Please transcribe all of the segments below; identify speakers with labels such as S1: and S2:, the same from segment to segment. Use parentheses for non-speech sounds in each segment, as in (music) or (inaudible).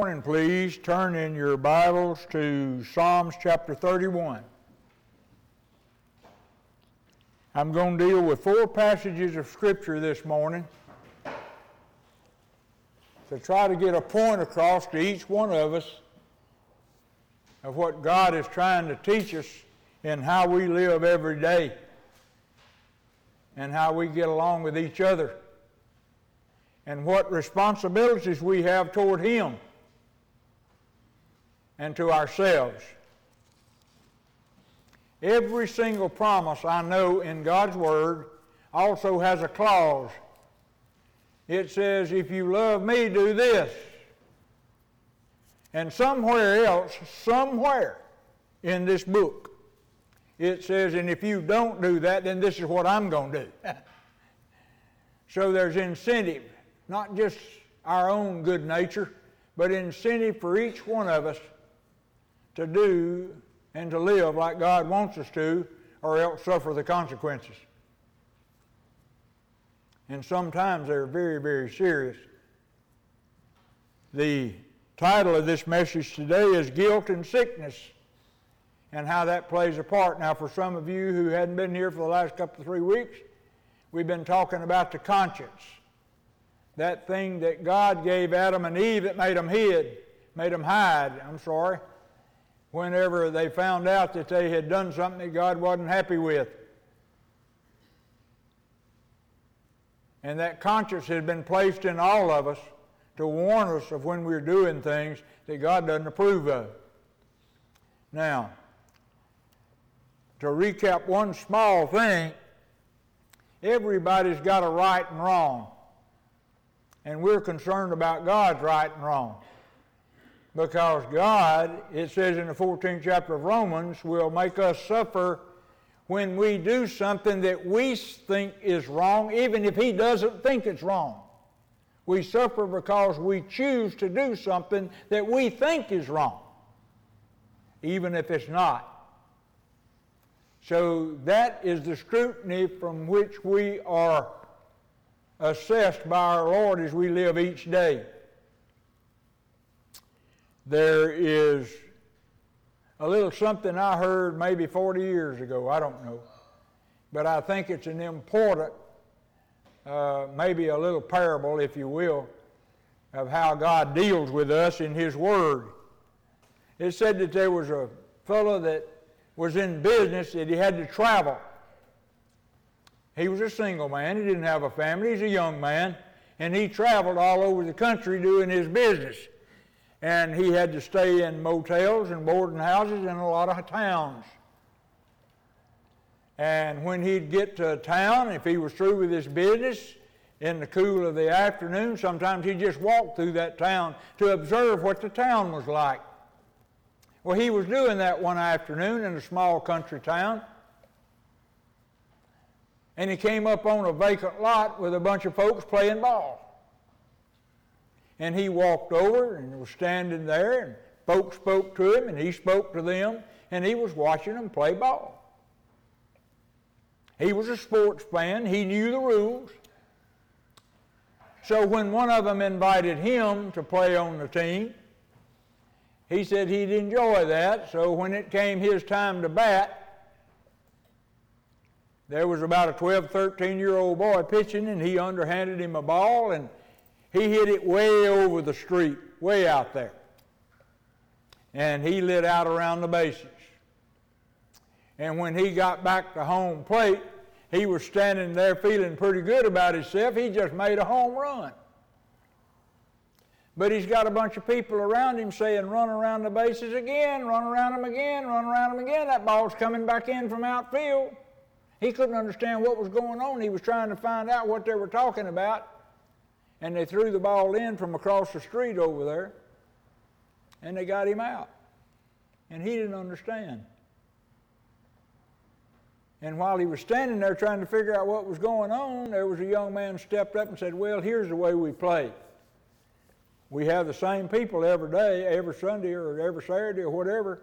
S1: Morning, please turn in your Bibles to Psalms chapter 31. I'm going to deal with four passages of Scripture this morning to try to get a point across to each one of us of what God is trying to teach us in how we live every day and how we get along with each other and what responsibilities we have toward Him and to ourselves. Every single promise I know in God's Word also has a clause. It says, If you love me, do this. And somewhere else, somewhere in this book, it says, And if you don't do that, then this is what I'm going to do. (laughs) so there's incentive, not just our own good nature, but incentive for each one of us to do and to live like God wants us to, or else suffer the consequences. And sometimes they're very, very serious. The title of this message today is Guilt and Sickness and how that plays a part. Now, for some of you who hadn't been here for the last couple of three weeks, we've been talking about the conscience. That thing that God gave Adam and Eve that made them hid, made them hide, I'm sorry whenever they found out that they had done something that God wasn't happy with. And that conscience had been placed in all of us to warn us of when we're doing things that God doesn't approve of. Now, to recap one small thing, everybody's got a right and wrong. And we're concerned about God's right and wrong. Because God, it says in the 14th chapter of Romans, will make us suffer when we do something that we think is wrong, even if He doesn't think it's wrong. We suffer because we choose to do something that we think is wrong, even if it's not. So that is the scrutiny from which we are assessed by our Lord as we live each day there is a little something I heard maybe 40 years ago. I don't know. But I think it's an important, uh, maybe a little parable, if you will, of how God deals with us in His Word. It said that there was a fellow that was in business that he had to travel. He was a single man. He didn't have a family. He's a young man. And he traveled all over the country doing his business and he had to stay in motels and boarding houses in a lot of towns. And when he'd get to a town, if he was through with his business in the cool of the afternoon, sometimes he'd just walk through that town to observe what the town was like. Well, he was doing that one afternoon in a small country town. And he came up on a vacant lot with a bunch of folks playing ball. And he walked over and was standing there, and folks spoke to him, and he spoke to them, and he was watching them play ball. He was a sports fan, he knew the rules. So when one of them invited him to play on the team, he said he'd enjoy that. So when it came his time to bat, there was about a 12, 13 year old boy pitching, and he underhanded him a ball, and he hit it way over the street, way out there. And he lit out around the bases. And when he got back to home plate, he was standing there feeling pretty good about himself. He just made a home run. But he's got a bunch of people around him saying, run around the bases again, run around them again, run around them again. That ball's coming back in from outfield. He couldn't understand what was going on. He was trying to find out what they were talking about and they threw the ball in from across the street over there, and they got him out. And he didn't understand. And while he was standing there trying to figure out what was going on, there was a young man stepped up and said, Well, here's the way we play. We have the same people every day, every Sunday or every Saturday or whatever,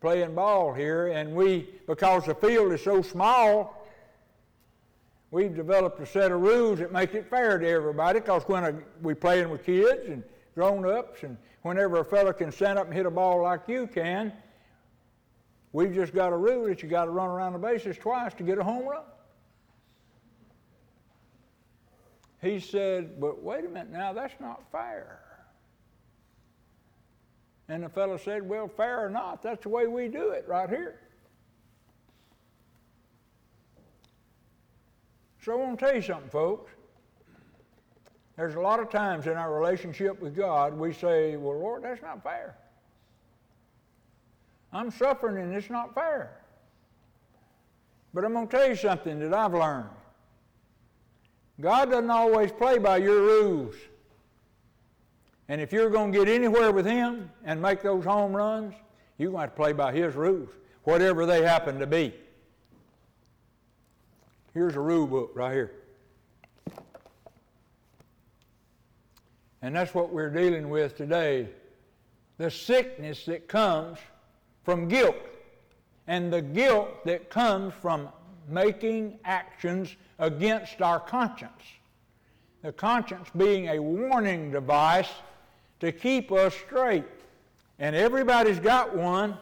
S1: playing ball here, and we, because the field is so small, we've developed a set of rules that make it fair to everybody because when a, we playing with kids and grown ups, and whenever a fellow can stand up and hit a ball like you can, we've just got a rule that you got to run around the bases twice to get a home run. He said, But wait a minute now, that's not fair. And the fellow said, Well, fair or not, that's the way we do it right here. So I want to tell you something, folks. There's a lot of times in our relationship with God, we say, Well, Lord, that's not fair. I'm suffering and it's not fair. But I'm going to tell you something that I've learned. God doesn't always play by your rules. And if you're going to get anywhere with Him and make those home runs, you're going to have to play by His rules, whatever they happen to be. Here's a rule book right here. And that's what we're dealing with today the sickness that comes from guilt, and the guilt that comes from making actions against our conscience. The conscience being a warning device to keep us straight. And everybody's got one.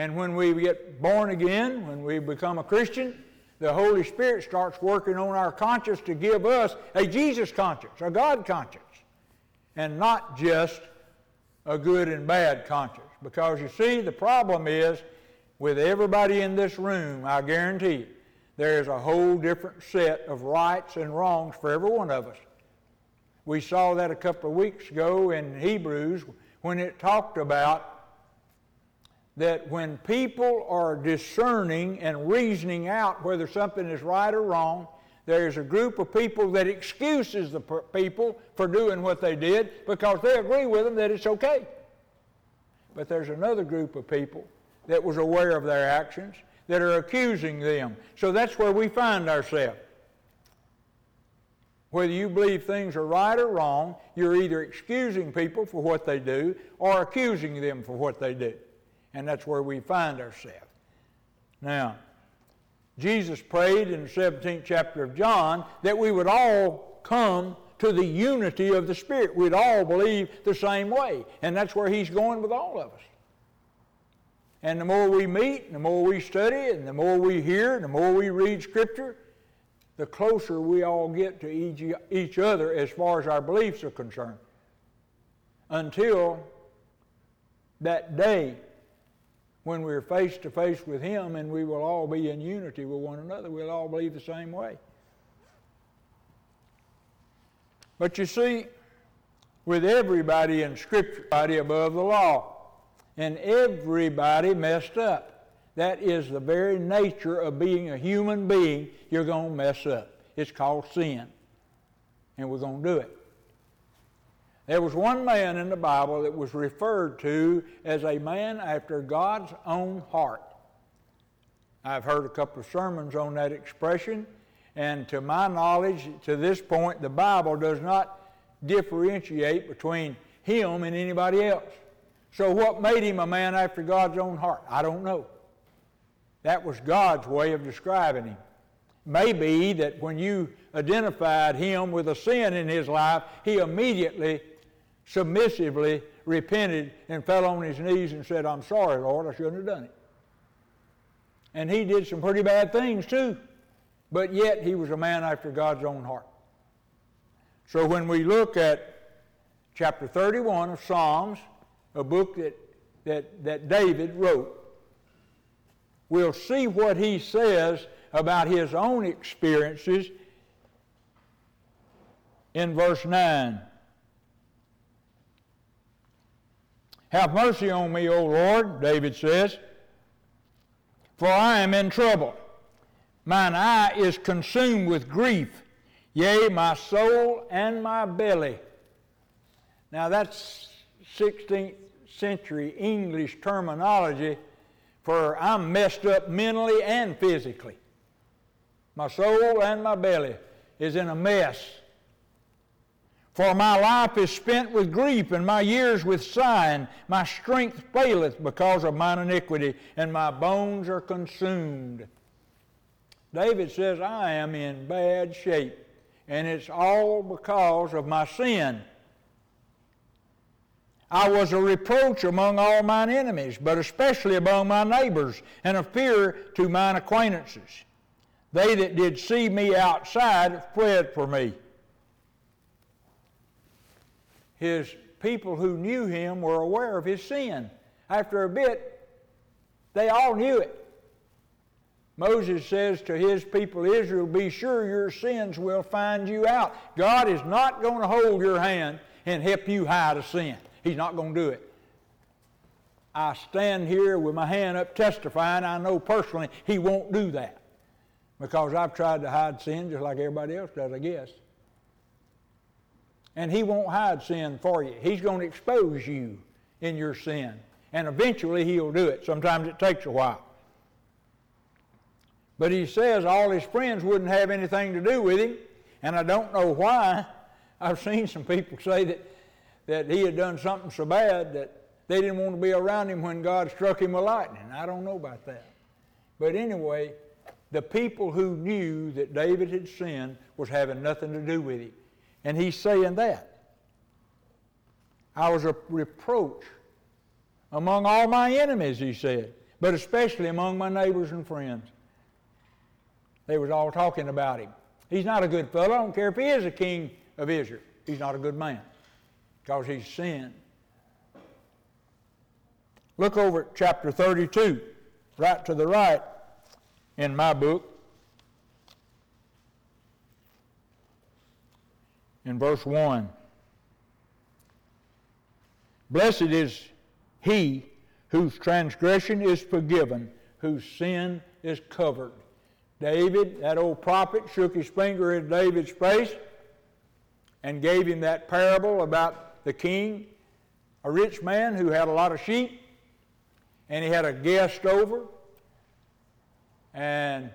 S1: And when we get born again, when we become a Christian, the Holy Spirit starts working on our conscience to give us a Jesus conscience, a God conscience, and not just a good and bad conscience. Because you see, the problem is with everybody in this room, I guarantee you, there's a whole different set of rights and wrongs for every one of us. We saw that a couple of weeks ago in Hebrews when it talked about that when people are discerning and reasoning out whether something is right or wrong, there's a group of people that excuses the people for doing what they did because they agree with them that it's okay. But there's another group of people that was aware of their actions that are accusing them. So that's where we find ourselves. Whether you believe things are right or wrong, you're either excusing people for what they do or accusing them for what they do. And that's where we find ourselves. Now, Jesus prayed in the 17th chapter of John that we would all come to the unity of the Spirit. We'd all believe the same way. And that's where He's going with all of us. And the more we meet, and the more we study, and the more we hear, and the more we read Scripture, the closer we all get to each, other as far as our beliefs are concerned. Until that day when we're face to face with Him and we will all be in unity with one another. We'll all believe the same way. But you see, with everybody in Scripture, everybody above the law, and everybody messed up. That is the very nature of being a human being. You're going to mess up. It's called sin. And we're going to do it. There was one man in the Bible that was referred to as a man after God's own heart. I've heard a couple of sermons on that expression, and to my knowledge, to this point, the Bible does not differentiate between him and anybody else. So, what made him a man after God's own heart? I don't know. That was God's way of describing him. Maybe that when you identified him with a sin in his life, he immediately, submissively repented and fell on his knees and said, I'm sorry, Lord, I shouldn't have done it. And he did some pretty bad things too, but yet he was a man after God's own heart. So when we look at chapter 31 of Psalms, a book that, that, that David wrote, we'll see what he says about his own experiences in verse 9. Have mercy on me, O Lord, David says, for I am in trouble. Mine eye is consumed with grief, yea, my soul and my belly. Now that's 16th century English terminology for I'm messed up mentally and physically. My soul and my belly is in a mess. For my life is spent with grief, and my years with sighing. My strength faileth because of mine iniquity, and my bones are consumed. David says, I am in bad shape, and it's all because of my sin. I was a reproach among all mine enemies, but especially among my neighbors, and a fear to mine acquaintances. They that did see me outside fled for me. His people who knew him were aware of his sin. After a bit, they all knew it. Moses says to his people Israel, Be sure your sins will find you out. God is not going to hold your hand and help you hide a sin. He's not going to do it. I stand here with my hand up testifying. I know personally he won't do that because I've tried to hide sin just like everybody else does, I guess. And he won't hide sin for you. He's going to expose you in your sin. And eventually he'll do it. Sometimes it takes a while. But he says all his friends wouldn't have anything to do with him. And I don't know why. (laughs) I've seen some people say that, that he had done something so bad that they didn't want to be around him when God struck him with lightning. I don't know about that. But anyway, the people who knew that David had sinned was having nothing to do with him. And he's saying that. I was a reproach among all my enemies, he said, but especially among my neighbors and friends. They was all talking about him. He's not a good fellow. I don't care if he is a king of Israel. He's not a good man because he's sinned. Look over at chapter 32, right to the right in my book. In verse 1. Blessed is he whose transgression is forgiven, whose sin is covered. David, that old prophet, shook his finger in David's face and gave him that parable about the king, a rich man who had a lot of sheep, and he had a guest over, and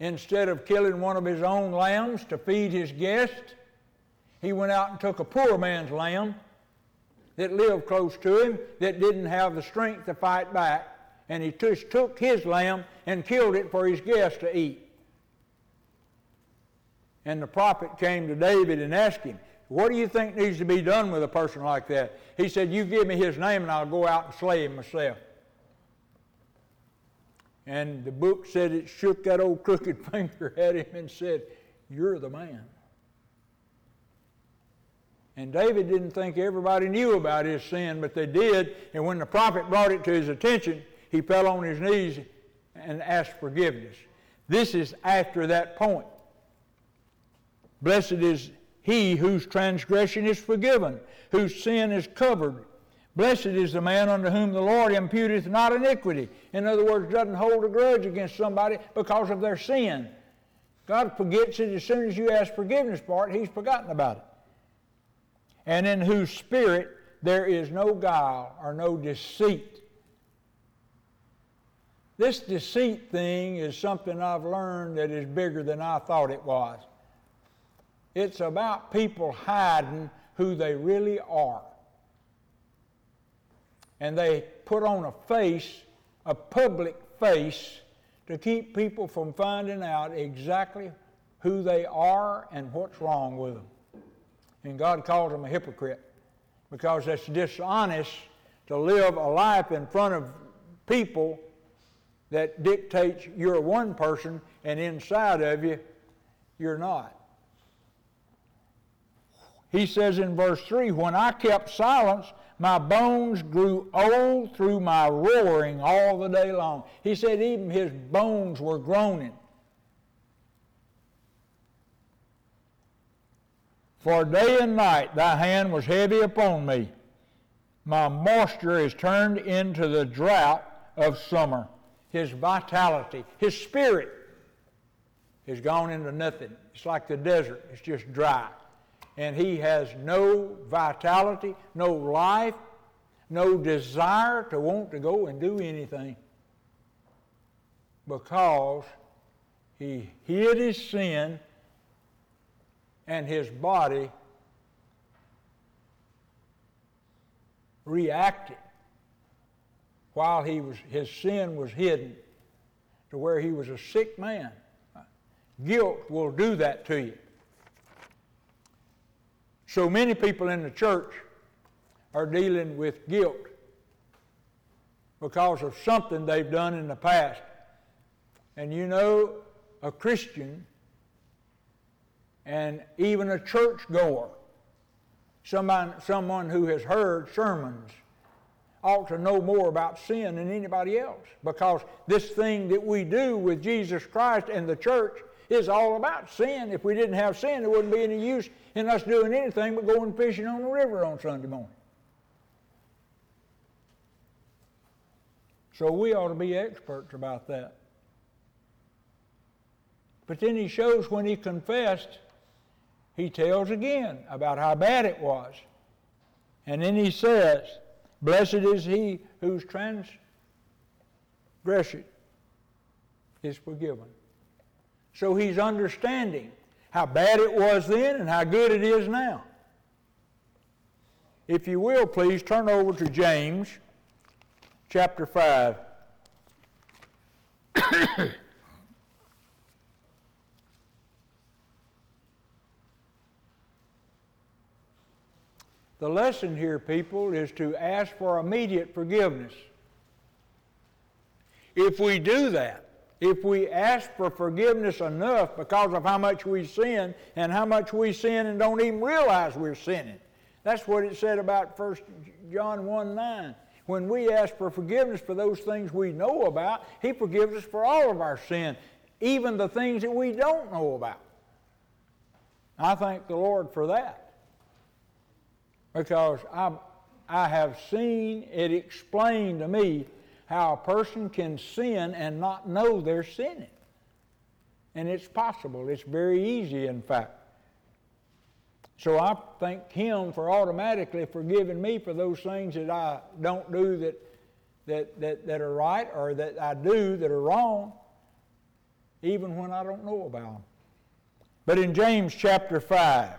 S1: instead of killing one of his own lambs to feed his guest, he went out and took a poor man's lamb that lived close to him that didn't have the strength to fight back. And he just took his lamb and killed it for his guests to eat. And the prophet came to David and asked him, What do you think needs to be done with a person like that? He said, You give me his name and I'll go out and slay him myself. And the book said it shook that old crooked (laughs) finger at him and said, You're the man. And David didn't think everybody knew about his sin, but they did. And when the prophet brought it to his attention, he fell on his knees and asked forgiveness. This is after that point. Blessed is he whose transgression is forgiven, whose sin is covered. Blessed is the man unto whom the Lord imputeth not iniquity. In other words, doesn't hold a grudge against somebody because of their sin. God forgets it as soon as you ask forgiveness for it, He's forgotten about it. And in whose spirit there is no guile or no deceit. This deceit thing is something I've learned that is bigger than I thought it was. It's about people hiding who they really are and they put on a face, a public face, to keep people from finding out exactly who they are and what's wrong with them. And God calls them a hypocrite because it's dishonest to live a life in front of people that dictates you're one person and inside of you, you're not. He says in verse 3 When I kept silence, my bones grew old through my roaring all the day long. He said even his bones were groaning. For day and night thy hand was heavy upon me. My moisture is turned into the drought of summer. His vitality, his spirit has gone into nothing. It's like the desert, it's just dry and he has no vitality, no life, no desire to want to go and do anything because he hid his sin and his body reacted while he was his sin was hidden to where he was a sick man guilt will do that to you so many people in the church are dealing with guilt because of something they've done in the past. And you know, a Christian and even a churchgoer, someone, someone who has heard sermons, ought to know more about sin than anybody else because this thing that we do with Jesus Christ and the church is all about sin. If we didn't have sin, there wouldn't be any use in us doing anything but going fishing on the river on Sunday morning. So we ought to be experts about that. But then he shows when he confessed, he tells again about how bad it was. And then he says, Blessed is he whose transgression is forgiven. So he's understanding how bad it was then and how good it is now. If you will, please turn over to James chapter 5. (coughs) the lesson here, people, is to ask for immediate forgiveness. If we do that, if we ask for forgiveness enough because of how much we sin and how much we sin and don't even realize we're sinning. That's what it said about 1 John 1 9. When we ask for forgiveness for those things we know about, He forgives us for all of our sin, even the things that we don't know about. I thank the Lord for that. Because I, I have seen it explained to me how a person can sin and not know they're sinning. And it's possible. It's very easy, in fact. So I thank Him for automatically forgiving me for those things that I don't do that, that, that, that are right or that I do that are wrong, even when I don't know about them. But in James chapter 5,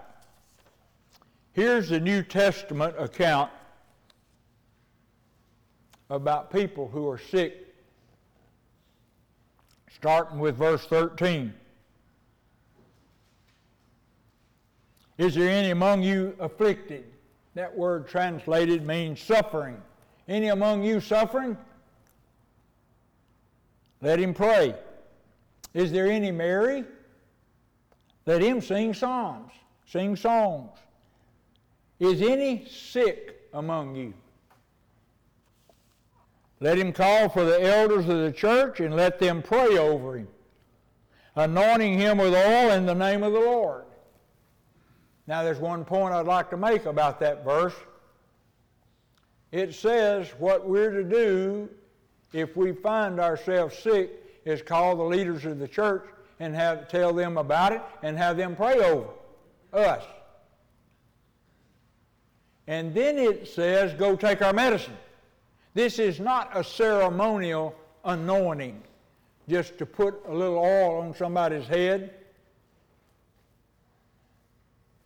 S1: here's the New Testament account about people who are sick, starting with verse 13. Is there any among you afflicted? That word translated means suffering. Any among you suffering? Let him pray. Is there any merry? Let him sing psalms, sing songs. Is any sick among you? Let him call for the elders of the church and let them pray over him, anointing him with oil in the name of the Lord. Now, there's one point I'd like to make about that verse. It says what we're to do if we find ourselves sick is call the leaders of the church and have tell them about it and have them pray over us. And then it says go take our medicine. This is not a ceremonial anointing, just to put a little oil on somebody's head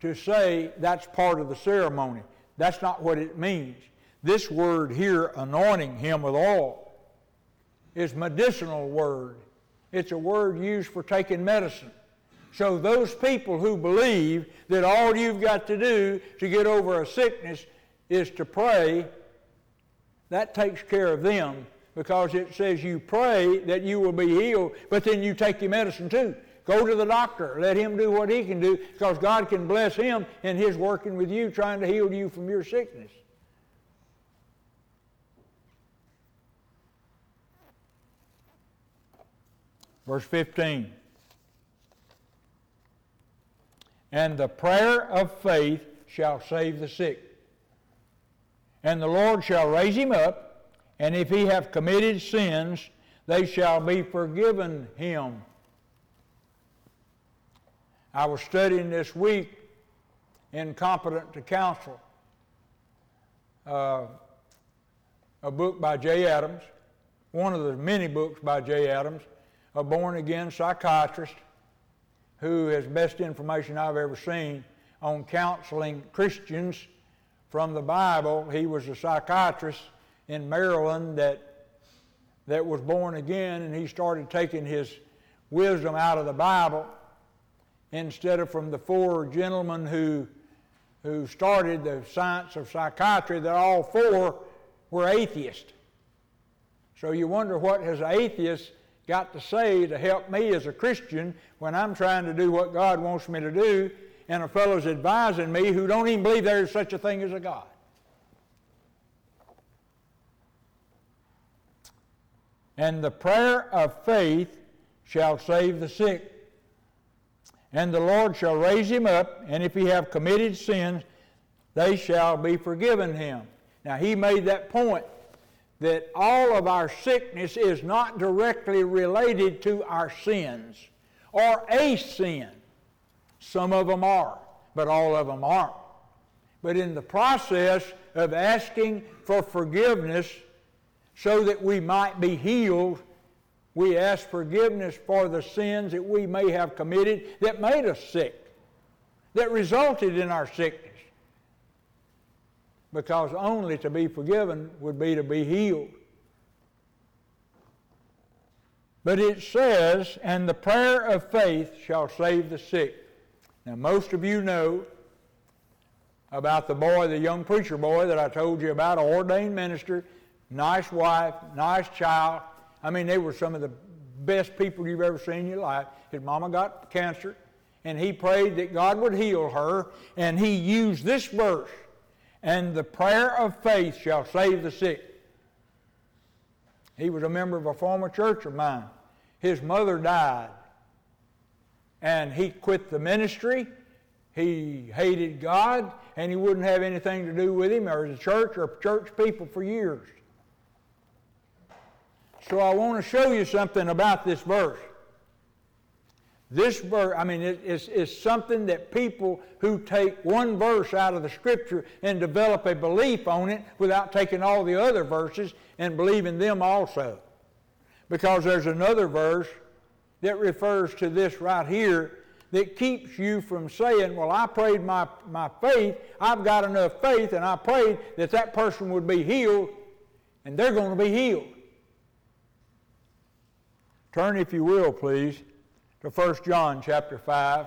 S1: to say that's part of the ceremony. That's not what it means. This word here, anointing him with oil, is medicinal word. It's a word used for taking medicine. So those people who believe that all you've got to do to get over a sickness is to pray that takes care of them because it says you pray that you will be healed, but then you take your medicine too. Go to the doctor. Let him do what he can do because God can bless him in his working with you, trying to heal you from your sickness. Verse 15. And the prayer of faith shall save the sick and the Lord shall raise him up, and if he have committed sins, they shall be forgiven him. I was studying this week Incompetent to Counsel, uh, a book by Jay Adams, one of the many books by Jay Adams, a born again psychiatrist who has best information I've ever seen on counseling Christians from the Bible. He was a psychiatrist in Maryland that, that was born again, and he started taking his wisdom out of the Bible instead of from the four gentlemen who who started the science of psychiatry that all four were atheists. So you wonder what has an atheist got to say to help me as a Christian when I'm trying to do what God wants me to do, and a fellow's advising me who don't even believe there is such a thing as a God. And the prayer of faith shall save the sick. And the Lord shall raise him up, and if he have committed sins, they shall be forgiven him. Now, he made that point that all of our sickness is not directly related to our sins or a sin. Some of them are, but all of them aren't. But in the process of asking for forgiveness so that we might be healed, we ask forgiveness for the sins that we may have committed that made us sick, that resulted in our sickness because only to be forgiven would be to be healed. But it says, and the prayer of faith shall save the sick. Now, most of you know about the boy, the young preacher boy that I told you about, an ordained minister, nice wife, nice child. I mean, they were some of the best people you've ever seen in your life. His mama got cancer, and he prayed that God would heal her, and he used this verse and the prayer of faith shall save the sick. He was a member of a former church of mine. His mother died, and he quit the ministry. He hated God, and he wouldn't have anything to do with him or the church or church people for years. So I want to show you something about this verse. This verse, I mean, it, it's, it's something that people who take one verse out of the Scripture and develop a belief on it without taking all the other verses and believing them also. Because there's another verse that refers to this right here that keeps you from saying, Well, I prayed my, my faith, I've got enough faith, and I prayed that that person would be healed, and they're going to be healed. Turn, if you will, please to 1 John chapter 5,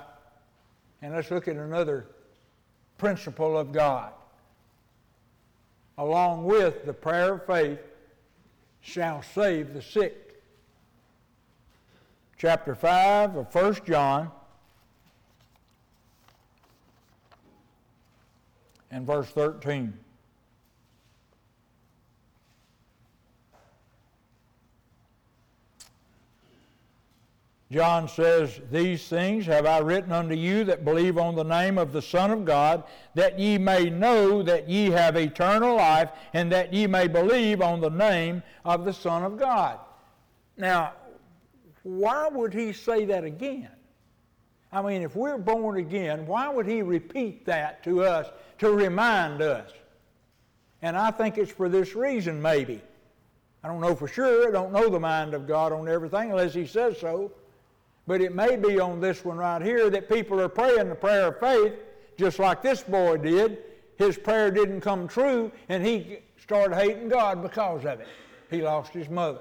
S1: and let's look at another principle of God. Along with the prayer of faith shall save the sick. Chapter 5 of 1 John and verse 13. John says, These things have I written unto you that believe on the name of the Son of God, that ye may know that ye have eternal life, and that ye may believe on the name of the Son of God. Now, why would he say that again? I mean, if we're born again, why would he repeat that to us to remind us? And I think it's for this reason, maybe. I don't know for sure. I don't know the mind of God on everything unless he says so. But it may be on this one right here that people are praying the prayer of faith, just like this boy did. His prayer didn't come true, and he started hating God because of it. He lost his mother.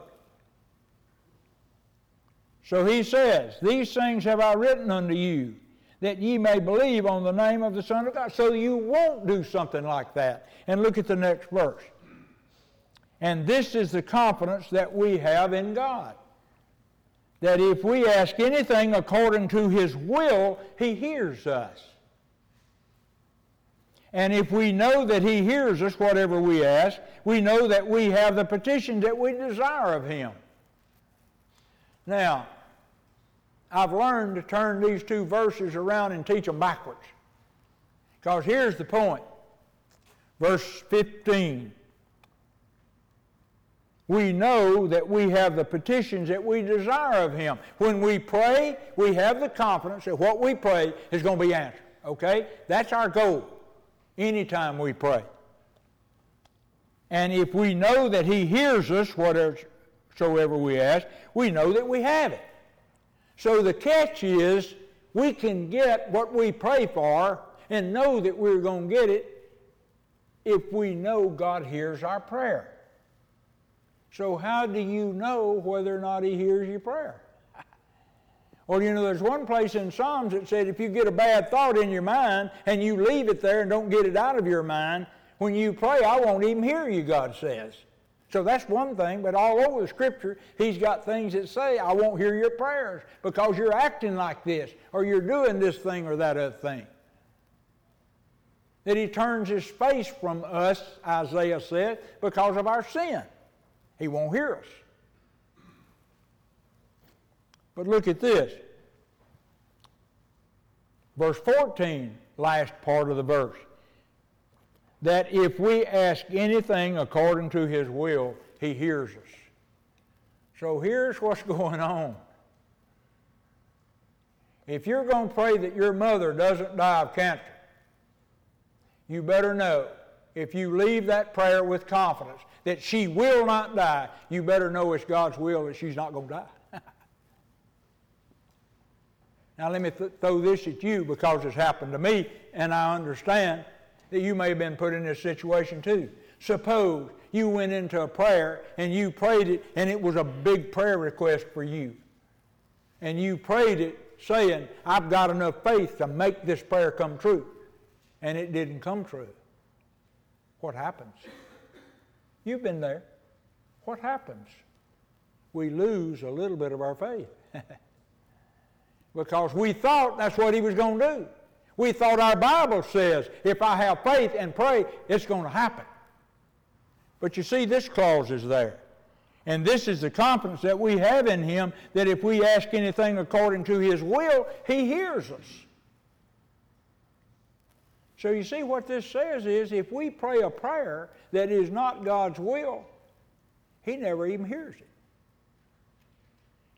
S1: So he says, These things have I written unto you, that ye may believe on the name of the Son of God. So you won't do something like that. And look at the next verse. And this is the confidence that we have in God that if we ask anything according to His will, He hears us. And if we know that He hears us, whatever we ask, we know that we have the petition that we desire of Him. Now, I've learned to turn these two verses around and teach them backwards. Because here's the point. Verse 15 we know that we have the petitions that we desire of Him. When we pray, we have the confidence that what we pray is going to be answered. Okay? That's our goal anytime we pray. And if we know that He hears us, whatever we ask, we know that we have it. So the catch is we can get what we pray for and know that we're going to get it if we know God hears our prayer. So, how do you know whether or not He hears your prayer? (laughs) Well, you know, there's one place in Psalms that said if you get a bad thought in your mind and you leave it there and don't get it out of your mind, when you pray, I won't even hear you, God says. So that's one thing, but all over the scripture, he's got things that say, I won't hear your prayers because you're acting like this, or you're doing this thing or that other thing. That he turns his face from us, Isaiah said, because of our sin. He won't hear us. But look at this. Verse 14, last part of the verse. That if we ask anything according to his will, he hears us. So here's what's (laughs) going on. If you're going to pray that your mother doesn't die of cancer, you better know if you leave that prayer with confidence that she will not die, you better know it's God's will that she's not going to die. (laughs) Now, let me th- throw this at you because it's happened to me, and I understand that you may have been put in this situation too. Suppose you went into a prayer and you prayed it, and it was a big prayer request for you. And you prayed it saying, I've got enough faith to make this prayer come true. And it didn't come true. What happens? You've been there. What happens? We lose a little bit of our faith. (laughs) because we thought that's what he was going to do. We thought our Bible says if I have faith and pray, it's going to happen. But you see, this clause is there. And this is the confidence that we have in him that if we ask anything according to his will, he hears us. So you see, what this says is if we pray a prayer that is not God's will, he never even hears it.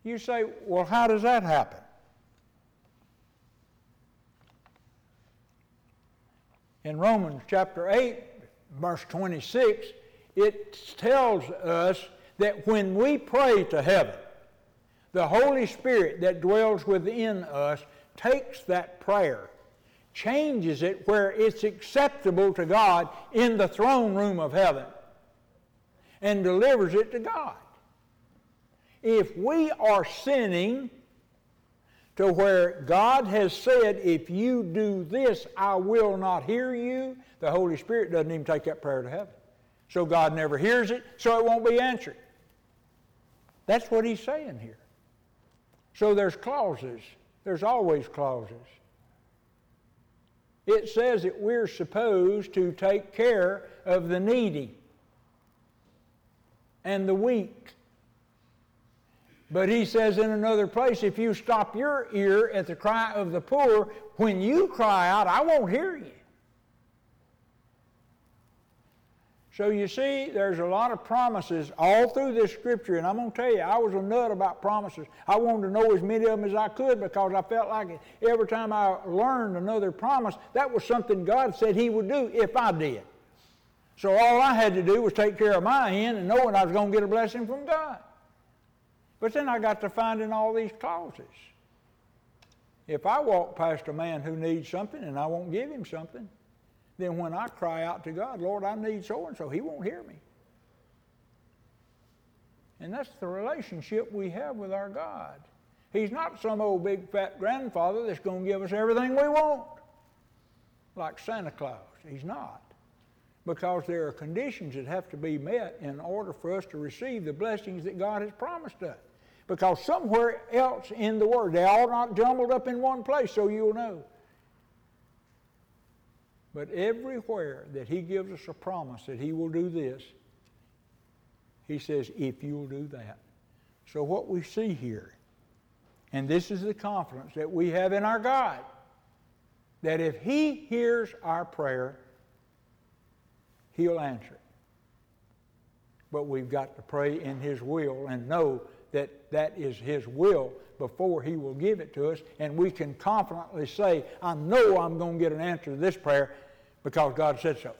S1: You say, well, how does that happen? in Romans chapter 8, verse 26, it tells us that when we pray to heaven, the Holy Spirit that dwells within us takes that prayer, changes it where it's acceptable to God in the throne room of heaven, and delivers it to God. If we are sinning, to where God has said, if you do this, I will not hear you, the Holy Spirit doesn't even take that prayer to heaven. So God never hears it, so it won't be answered. That's what he's saying here. So there's clauses. There's always clauses. It says that we're supposed to take care of the needy and the weak but he says in another place, if you stop your ear at the cry of the poor, when you cry out, I won't hear you. So you see, there's a lot of promises all through this scripture, and I'm going to tell you, I was a nut about promises. I wanted to know as many of them as I could because I felt like every time I learned another promise, that was something God said He would do if I did. So all I had to do was take care of my end and knowing I was going to get a blessing from God. But then I got to finding all these clauses. If I walk past a man who needs something and I won't give him something, then when I cry out to God, Lord, I need so and so, he won't hear me. And that's the relationship we have with our God. He's not some old big fat grandfather that's going to give us everything we want, like Santa Claus. He's not. Because there are conditions that have to be met in order for us to receive the blessings that God has promised us because somewhere else in the Word, they're all not jumbled up in one place, so you'll know. But everywhere that He gives us a promise that He will do this, He says, if you'll do that. So, what we see here, and this is the confidence that we have in our God, that if He hears our prayer, He'll answer it. But we've got to pray in His will and know that is His will before He will give it to us. And we can confidently say, I know I'm going to get an answer to this prayer because God said so.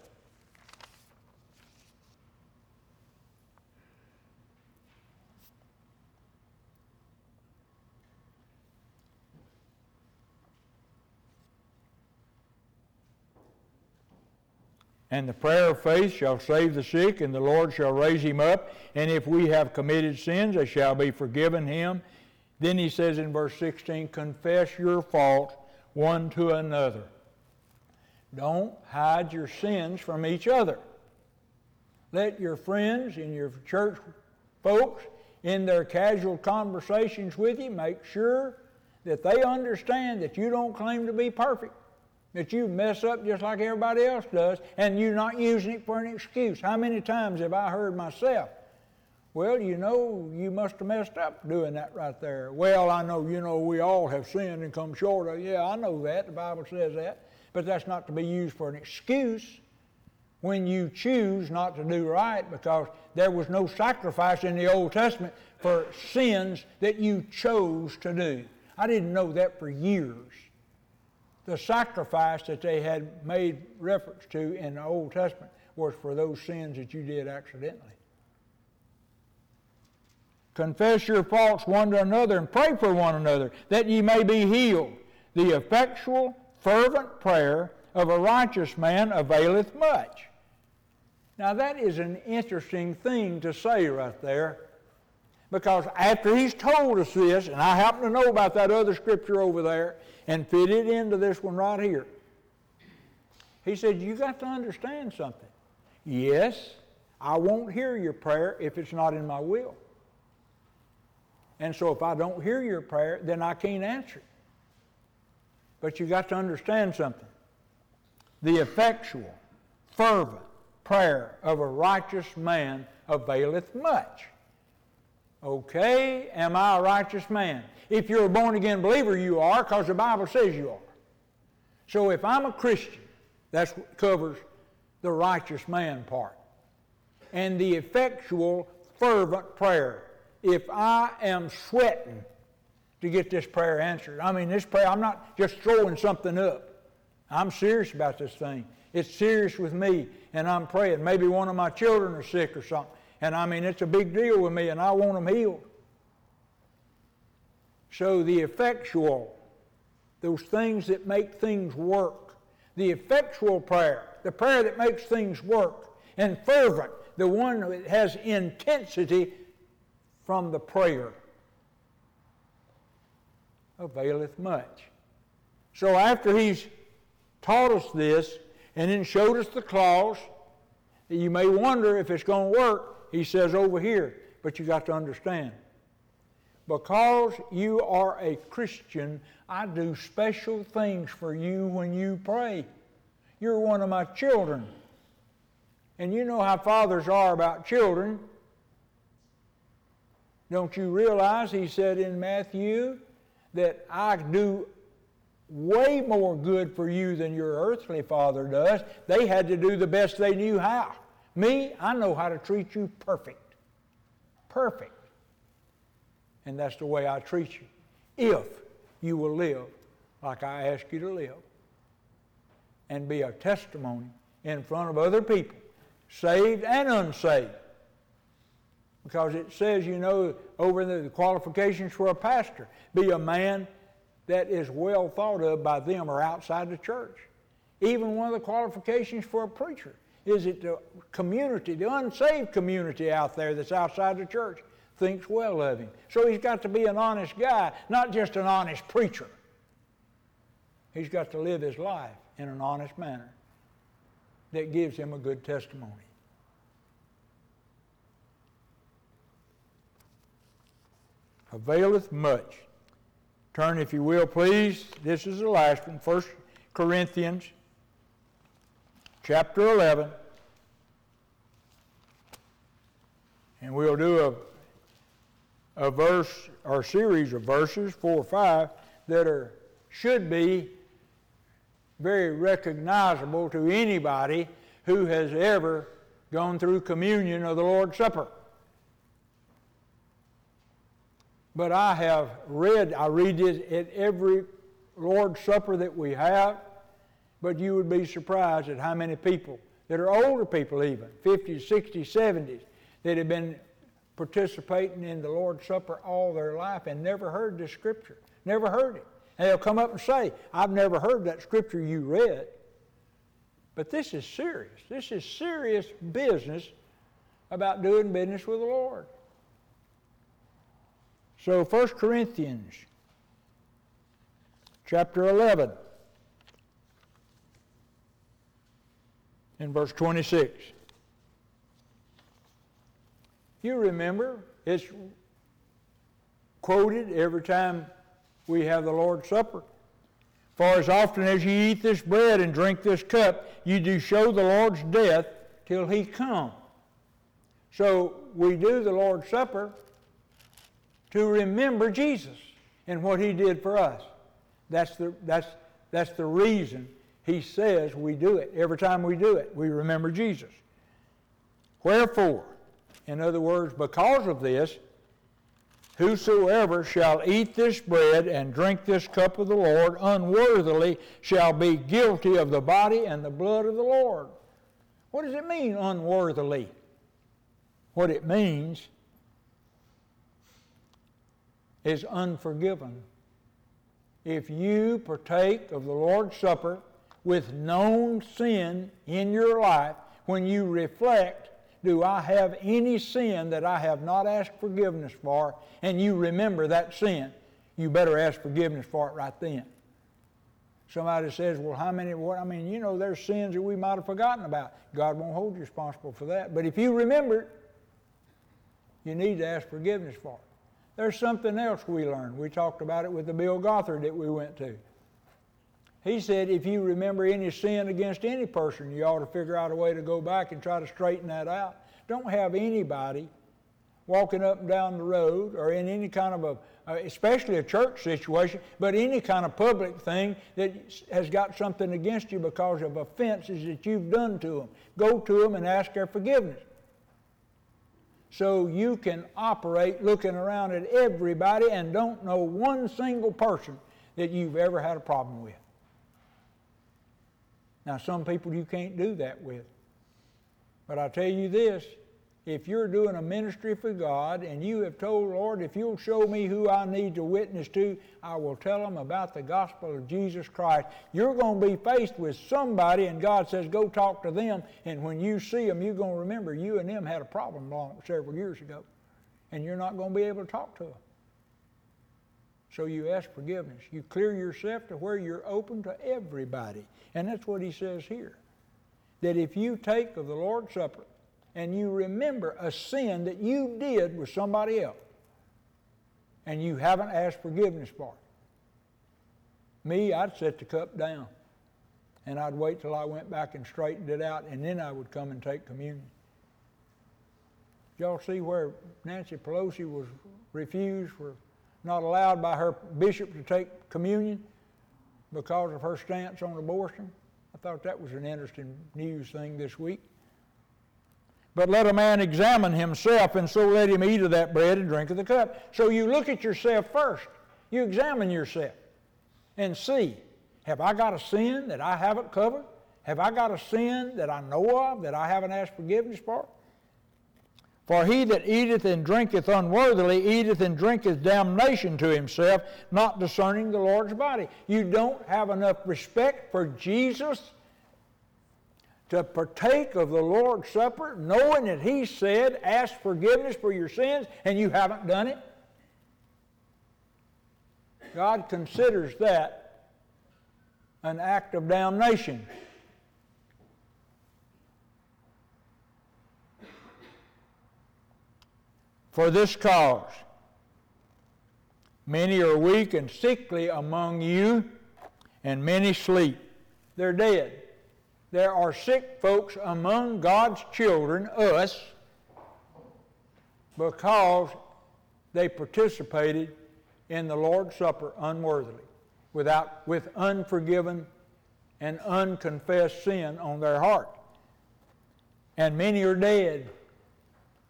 S1: And the prayer of faith shall save the sick, and the Lord shall raise him up. And if we have committed sins, they shall be forgiven him. Then he says in verse 16, confess your faults one to another. Don't hide your sins from each other. Let your friends and your church folks in their casual conversations with you make sure that they understand that you don't claim to be perfect, that you mess up just like everybody else does, and you're not using it for an excuse. How many times have I heard myself, well, you know, you must have messed up doing that right there. Well, I know, you know, we all have sinned and come short of. Yeah, I know that. The Bible says that. But that's not to be used for an excuse when you choose not to do right because there was no sacrifice in the Old Testament for sins that you chose to do. I didn't know that for years. The sacrifice that they had made reference to in the Old Testament was for those sins that you did accidentally. Confess your faults one to another and pray for one another that ye may be healed. The effectual, fervent prayer of a righteous man availeth much. Now, that is an interesting thing to say right there because after he's told us this, and I happen to know about that other scripture over there and fit it into this one right here, he said, You got to understand something. Yes, I won't hear your prayer if it's not in my will. And so if I don't hear your prayer, then I can't answer it. But you got to understand something. The effectual, fervent prayer of a righteous man availeth much. Okay, am I a righteous man? If you're a born again believer, you are, because the Bible says you are. So if I'm a Christian, that covers the righteous man part. And the effectual, fervent prayer if I am sweating to get this prayer answered. I mean, this prayer, I'm not just throwing something up. I'm serious about this thing. It's serious with me, and I'm praying. Maybe one of my children are sick or something. And I mean, it's a big deal with me, and I want them healed. So the effectual, those things that make things work, the effectual prayer, the prayer that makes things work, and fervent, the one that has intensity from the prayer availeth much. So after he's taught us this and then showed us the clause, you may wonder if it's going to work, he says over here, but you got to understand. Because you are a Christian, I do special things for you when you pray. You're one of my children. And you know how fathers are about children. Don't you realize, he said in Matthew, that I do way more good for you than your earthly father does. They had to do the best they knew how. Me, I know how to treat you perfect. Perfect. And that's the way I treat you. If you will live like I ask you to live and be a testimony in front of other people, saved and unsaved because it says, you know, over the qualifications for a pastor be a man that is well thought of by them or outside the church. Even one of the qualifications for a preacher is it the community, the unsaved community out there that's outside the church thinks well of him. So he's got to be an honest guy, not just an honest preacher. He's got to live his life in an honest manner that gives him a good testimony. availeth much. Turn, if you will, please. This is the last one, 1 Corinthians chapter 11. And we'll do a, a verse or series of verses, four or five, that are should be very recognizable to anybody who has ever gone through communion of the Lord's Supper. But I have read, I read it at every Lord's Supper that we have, but you would be surprised at how many people that are older people, even 50s, 60s, 70s, that have been participating in the Lord's Supper all their life and never heard this scripture, never heard it. And they'll come up and say, I've never heard that scripture you read. But this is serious. This is serious business about doing business with the Lord. So 1 Corinthians chapter 11 in verse 26. You remember, it's quoted every time we have the Lord's Supper. For as often as you eat this bread and drink this cup, you do show the Lord's death till he come. So we do the Lord's Supper to remember Jesus and what he did for us. That's the, that's, that's the reason he says we do it. Every time we do it, we remember Jesus. Wherefore, in other words, because of this, whosoever shall eat this bread and drink this cup of the Lord unworthily shall be guilty of the body and the blood of the Lord. What does it mean, unworthily? What it means is unforgiven. If you partake of the Lord's Supper with known sin in your life, when you reflect, do I have any sin that I have not asked forgiveness for, and you remember that sin, you better ask forgiveness for it right then. Somebody says, well, how many, what? I mean, you know, there's sins that we might have forgotten about. God won't hold you responsible for that. But if you remember it, you need to ask forgiveness for it. There's something else we learned. We talked about it with the Bill Gothard that we went to. He said if you remember any sin against any person, you ought to figure out a way to go back and try to straighten that out. Don't have anybody walking up and down the road or in any kind of a, uh, especially a church situation, but any kind of public thing that has got something against you because of offenses that you've done to them. Go to them and ask their forgiveness. So you can operate looking around at everybody and don't know one single person that you've ever had a problem with. Now, some people you can't do that with. But I tell you this if you're doing a ministry for God and you have told, Lord, if you'll show me who I need to witness to, I will tell them about the gospel of Jesus Christ. You're going to be faced with somebody, and God says, go talk to them. And when you see them, you're going to remember you and them had a problem long, several years ago. And you're not going to be able to talk to them. So you ask forgiveness. You clear yourself to where you're open to everybody. And that's what he says here. That if you take of the Lord's Supper and you remember a sin that you did with somebody else and you haven't asked forgiveness for it, me, I'd set the cup down and I'd wait till I went back and straightened it out and then I would come and take communion. Y'all see where Nancy Pelosi was refused for not allowed by her bishop to take communion because of her stance on abortion. I thought that was an interesting news thing this week. But let a man examine himself, and so let him eat of that bread and drink of the cup. So you look at yourself first. You examine yourself and see have I got a sin that I haven't covered? Have I got a sin that I know of that I haven't asked forgiveness for? For he that eateth and drinketh unworthily eateth and drinketh damnation to himself, not discerning the Lord's body. You don't have enough respect for Jesus to partake of the Lord's Supper, knowing that He said, Ask forgiveness for your sins, and you haven't done it. God considers that an act of damnation. For this cause. Many are weak and sickly among you, and many sleep. They're dead. There are sick folks among God's children, us, because they participated in the Lord's Supper unworthily, without, with unforgiven and unconfessed sin on their heart. And many are dead.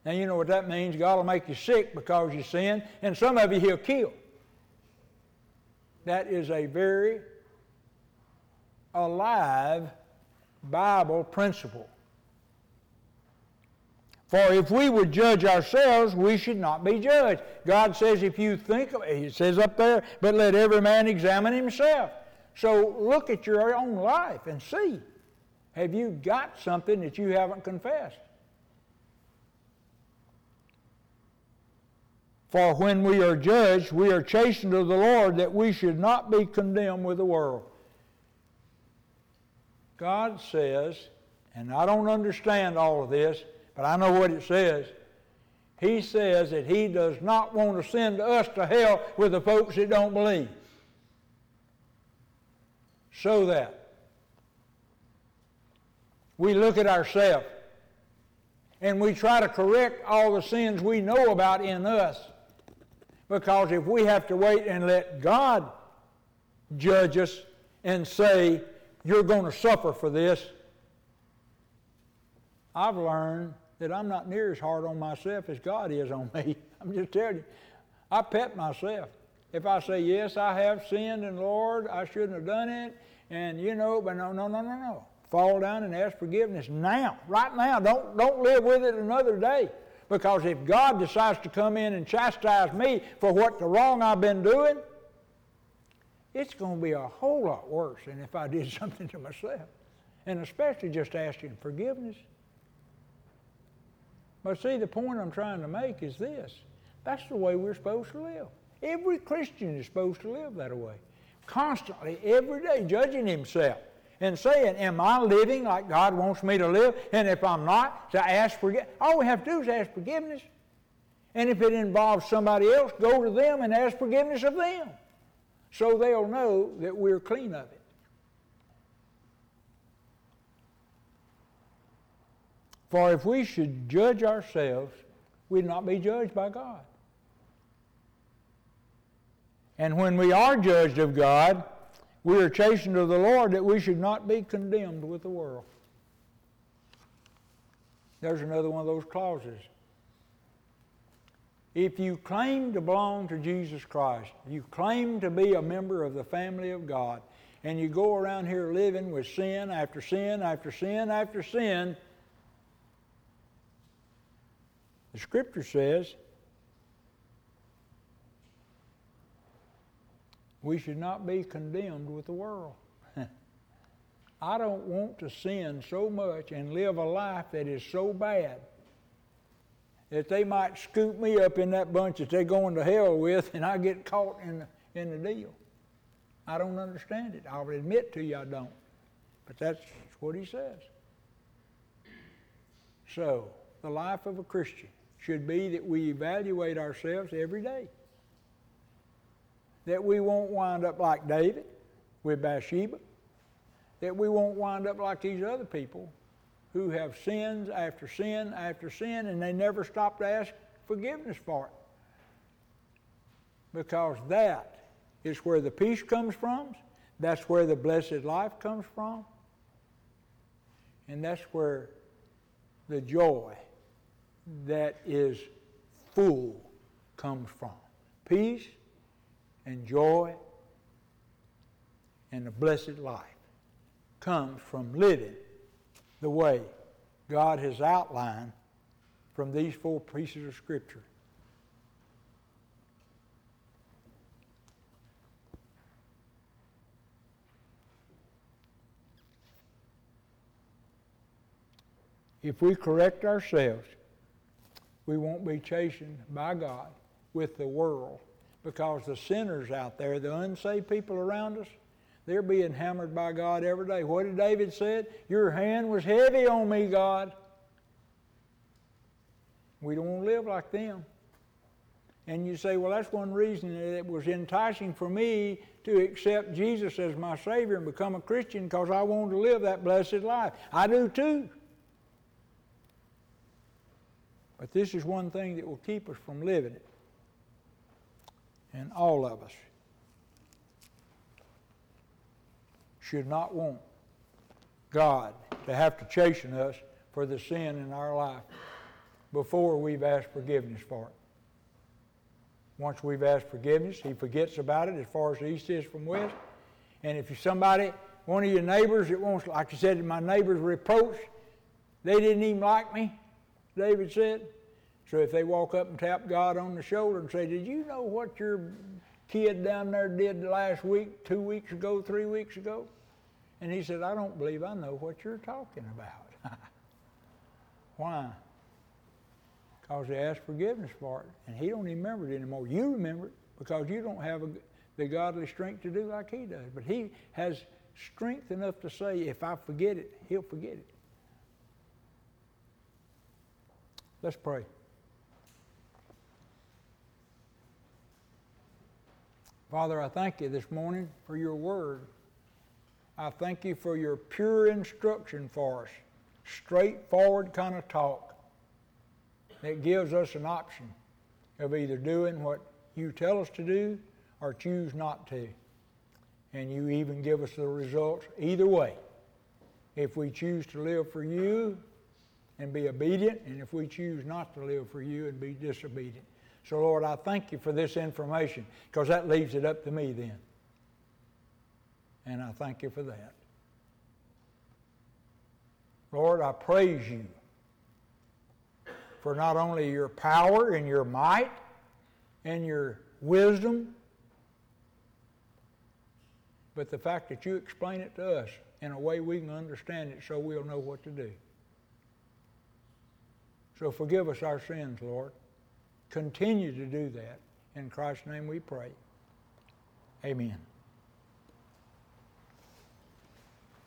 S1: Now, you know what that means. God will make you sick because you sin, and some of you He'll kill. That is a very alive Bible principle. For if we would judge ourselves, we should not be judged. God says, if you think, He says up there, but let every man examine himself. So look at your own life and see. Have you got something that you haven't confessed? For when we are judged, we are chastened of the Lord that we should not be condemned with the world. God says, and I don't understand all of this, but I know what it says. He says that He does not want to send us to hell with the folks that don't believe. So that we look at ourselves and we try to correct all the sins we know about in us. Because if we have to wait and let God judge us and say, you're going to suffer for this, I've learned that I'm not near as hard on myself as God is on (laughs) me. I'm just telling you. I pet myself. If I say, yes, I have sinned, and Lord, I shouldn't have done it, and you know, but no, no, no, no, no. Fall down and ask forgiveness now, right now. Don't, don't live with it another day. Because if God decides to come in and chastise me for what the wrong I've been doing, it's going to be a whole lot worse than if I did (laughs) something to myself. And especially just asking forgiveness. But see, the point I'm trying to make is this that's the way we're supposed to live. Every Christian is supposed to live that way. Constantly, every day, judging himself and saying, Am I living like God wants me to live? And if I'm not, to ask forgiveness. All we have to do is ask forgiveness. And if it involves somebody else, go to them and ask forgiveness of them. So they'll know that we're clean of it. For if we should judge ourselves, we'd not be judged by God. And when we are judged of God, we are chastened of the Lord that we should not be condemned with the world. There's another one of those clauses. If you claim to belong to Jesus Christ, you claim to be a member of the family of God, and you go around here living with sin after sin after sin after sin, the Scripture says we should not be condemned with the world. (laughs) I don't want to sin so much and live a life that is so bad that they might scoop me up in that bunch that they're going to hell with and I get caught in the, in the deal. I don't understand it. I'll admit to you I don't. But that's what he says. So, the life of a Christian should be that we evaluate ourselves every day that we won't wind up like David with Bathsheba, that we won't wind up like these other people who have sins after sin after sin and they never stop to ask forgiveness for it. Because that is where the peace comes from, that's where the blessed life comes from, and that's where the joy that is full comes from. Peace and joy and a blessed life comes from living the way God has outlined from these four pieces of Scripture. If we correct ourselves, we won't be chastened by God with the world because the sinners out there, the unsaved people around us, they're being hammered by God every day. What did David say? Your hand was heavy on me, God. We don't want to live like them. And you say, well, that's one reason that it was enticing for me to accept Jesus as my Savior and become a Christian because I wanted to live that blessed life. I do too. But this is one thing that will keep us from living it and all of us should not want God to have to chasten us for the sin in our life before we've asked forgiveness for it. Once we've asked forgiveness, He forgets about it as far as east is from west. And if somebody, one of your neighbors that wants, like you said, my neighbors reproached, they didn't even like me, David said. So if they walk up and tap God on the shoulder and say, Did you know what your kid down there did last week, two weeks ago, three weeks ago? And he said, I don't believe I know what you're talking about. (laughs) Why? because they asked forgiveness for it, and he don't remember it anymore. You remember it because you don't have a, the godly strength to do like he does. But he has strength enough to say, if I forget it, he'll forget it. Let's pray. Father, I thank you this morning for your word. I thank you for your pure instruction for us, straightforward kind of talk that gives us an option of either doing what you tell us to do or choose not to. And you even give us the results either way. If we choose to live for you and be obedient, and if we choose not to live for you and be disobedient. So, Lord, I thank you for this information because that leaves it up to me then. And I thank you for that. Lord, I praise you for not only your power and your might and your wisdom, but the fact that you explain it to us in a way we can understand it so we'll know what to do. So forgive us our sins, Lord. Continue to do that. In Christ's name we pray. Amen.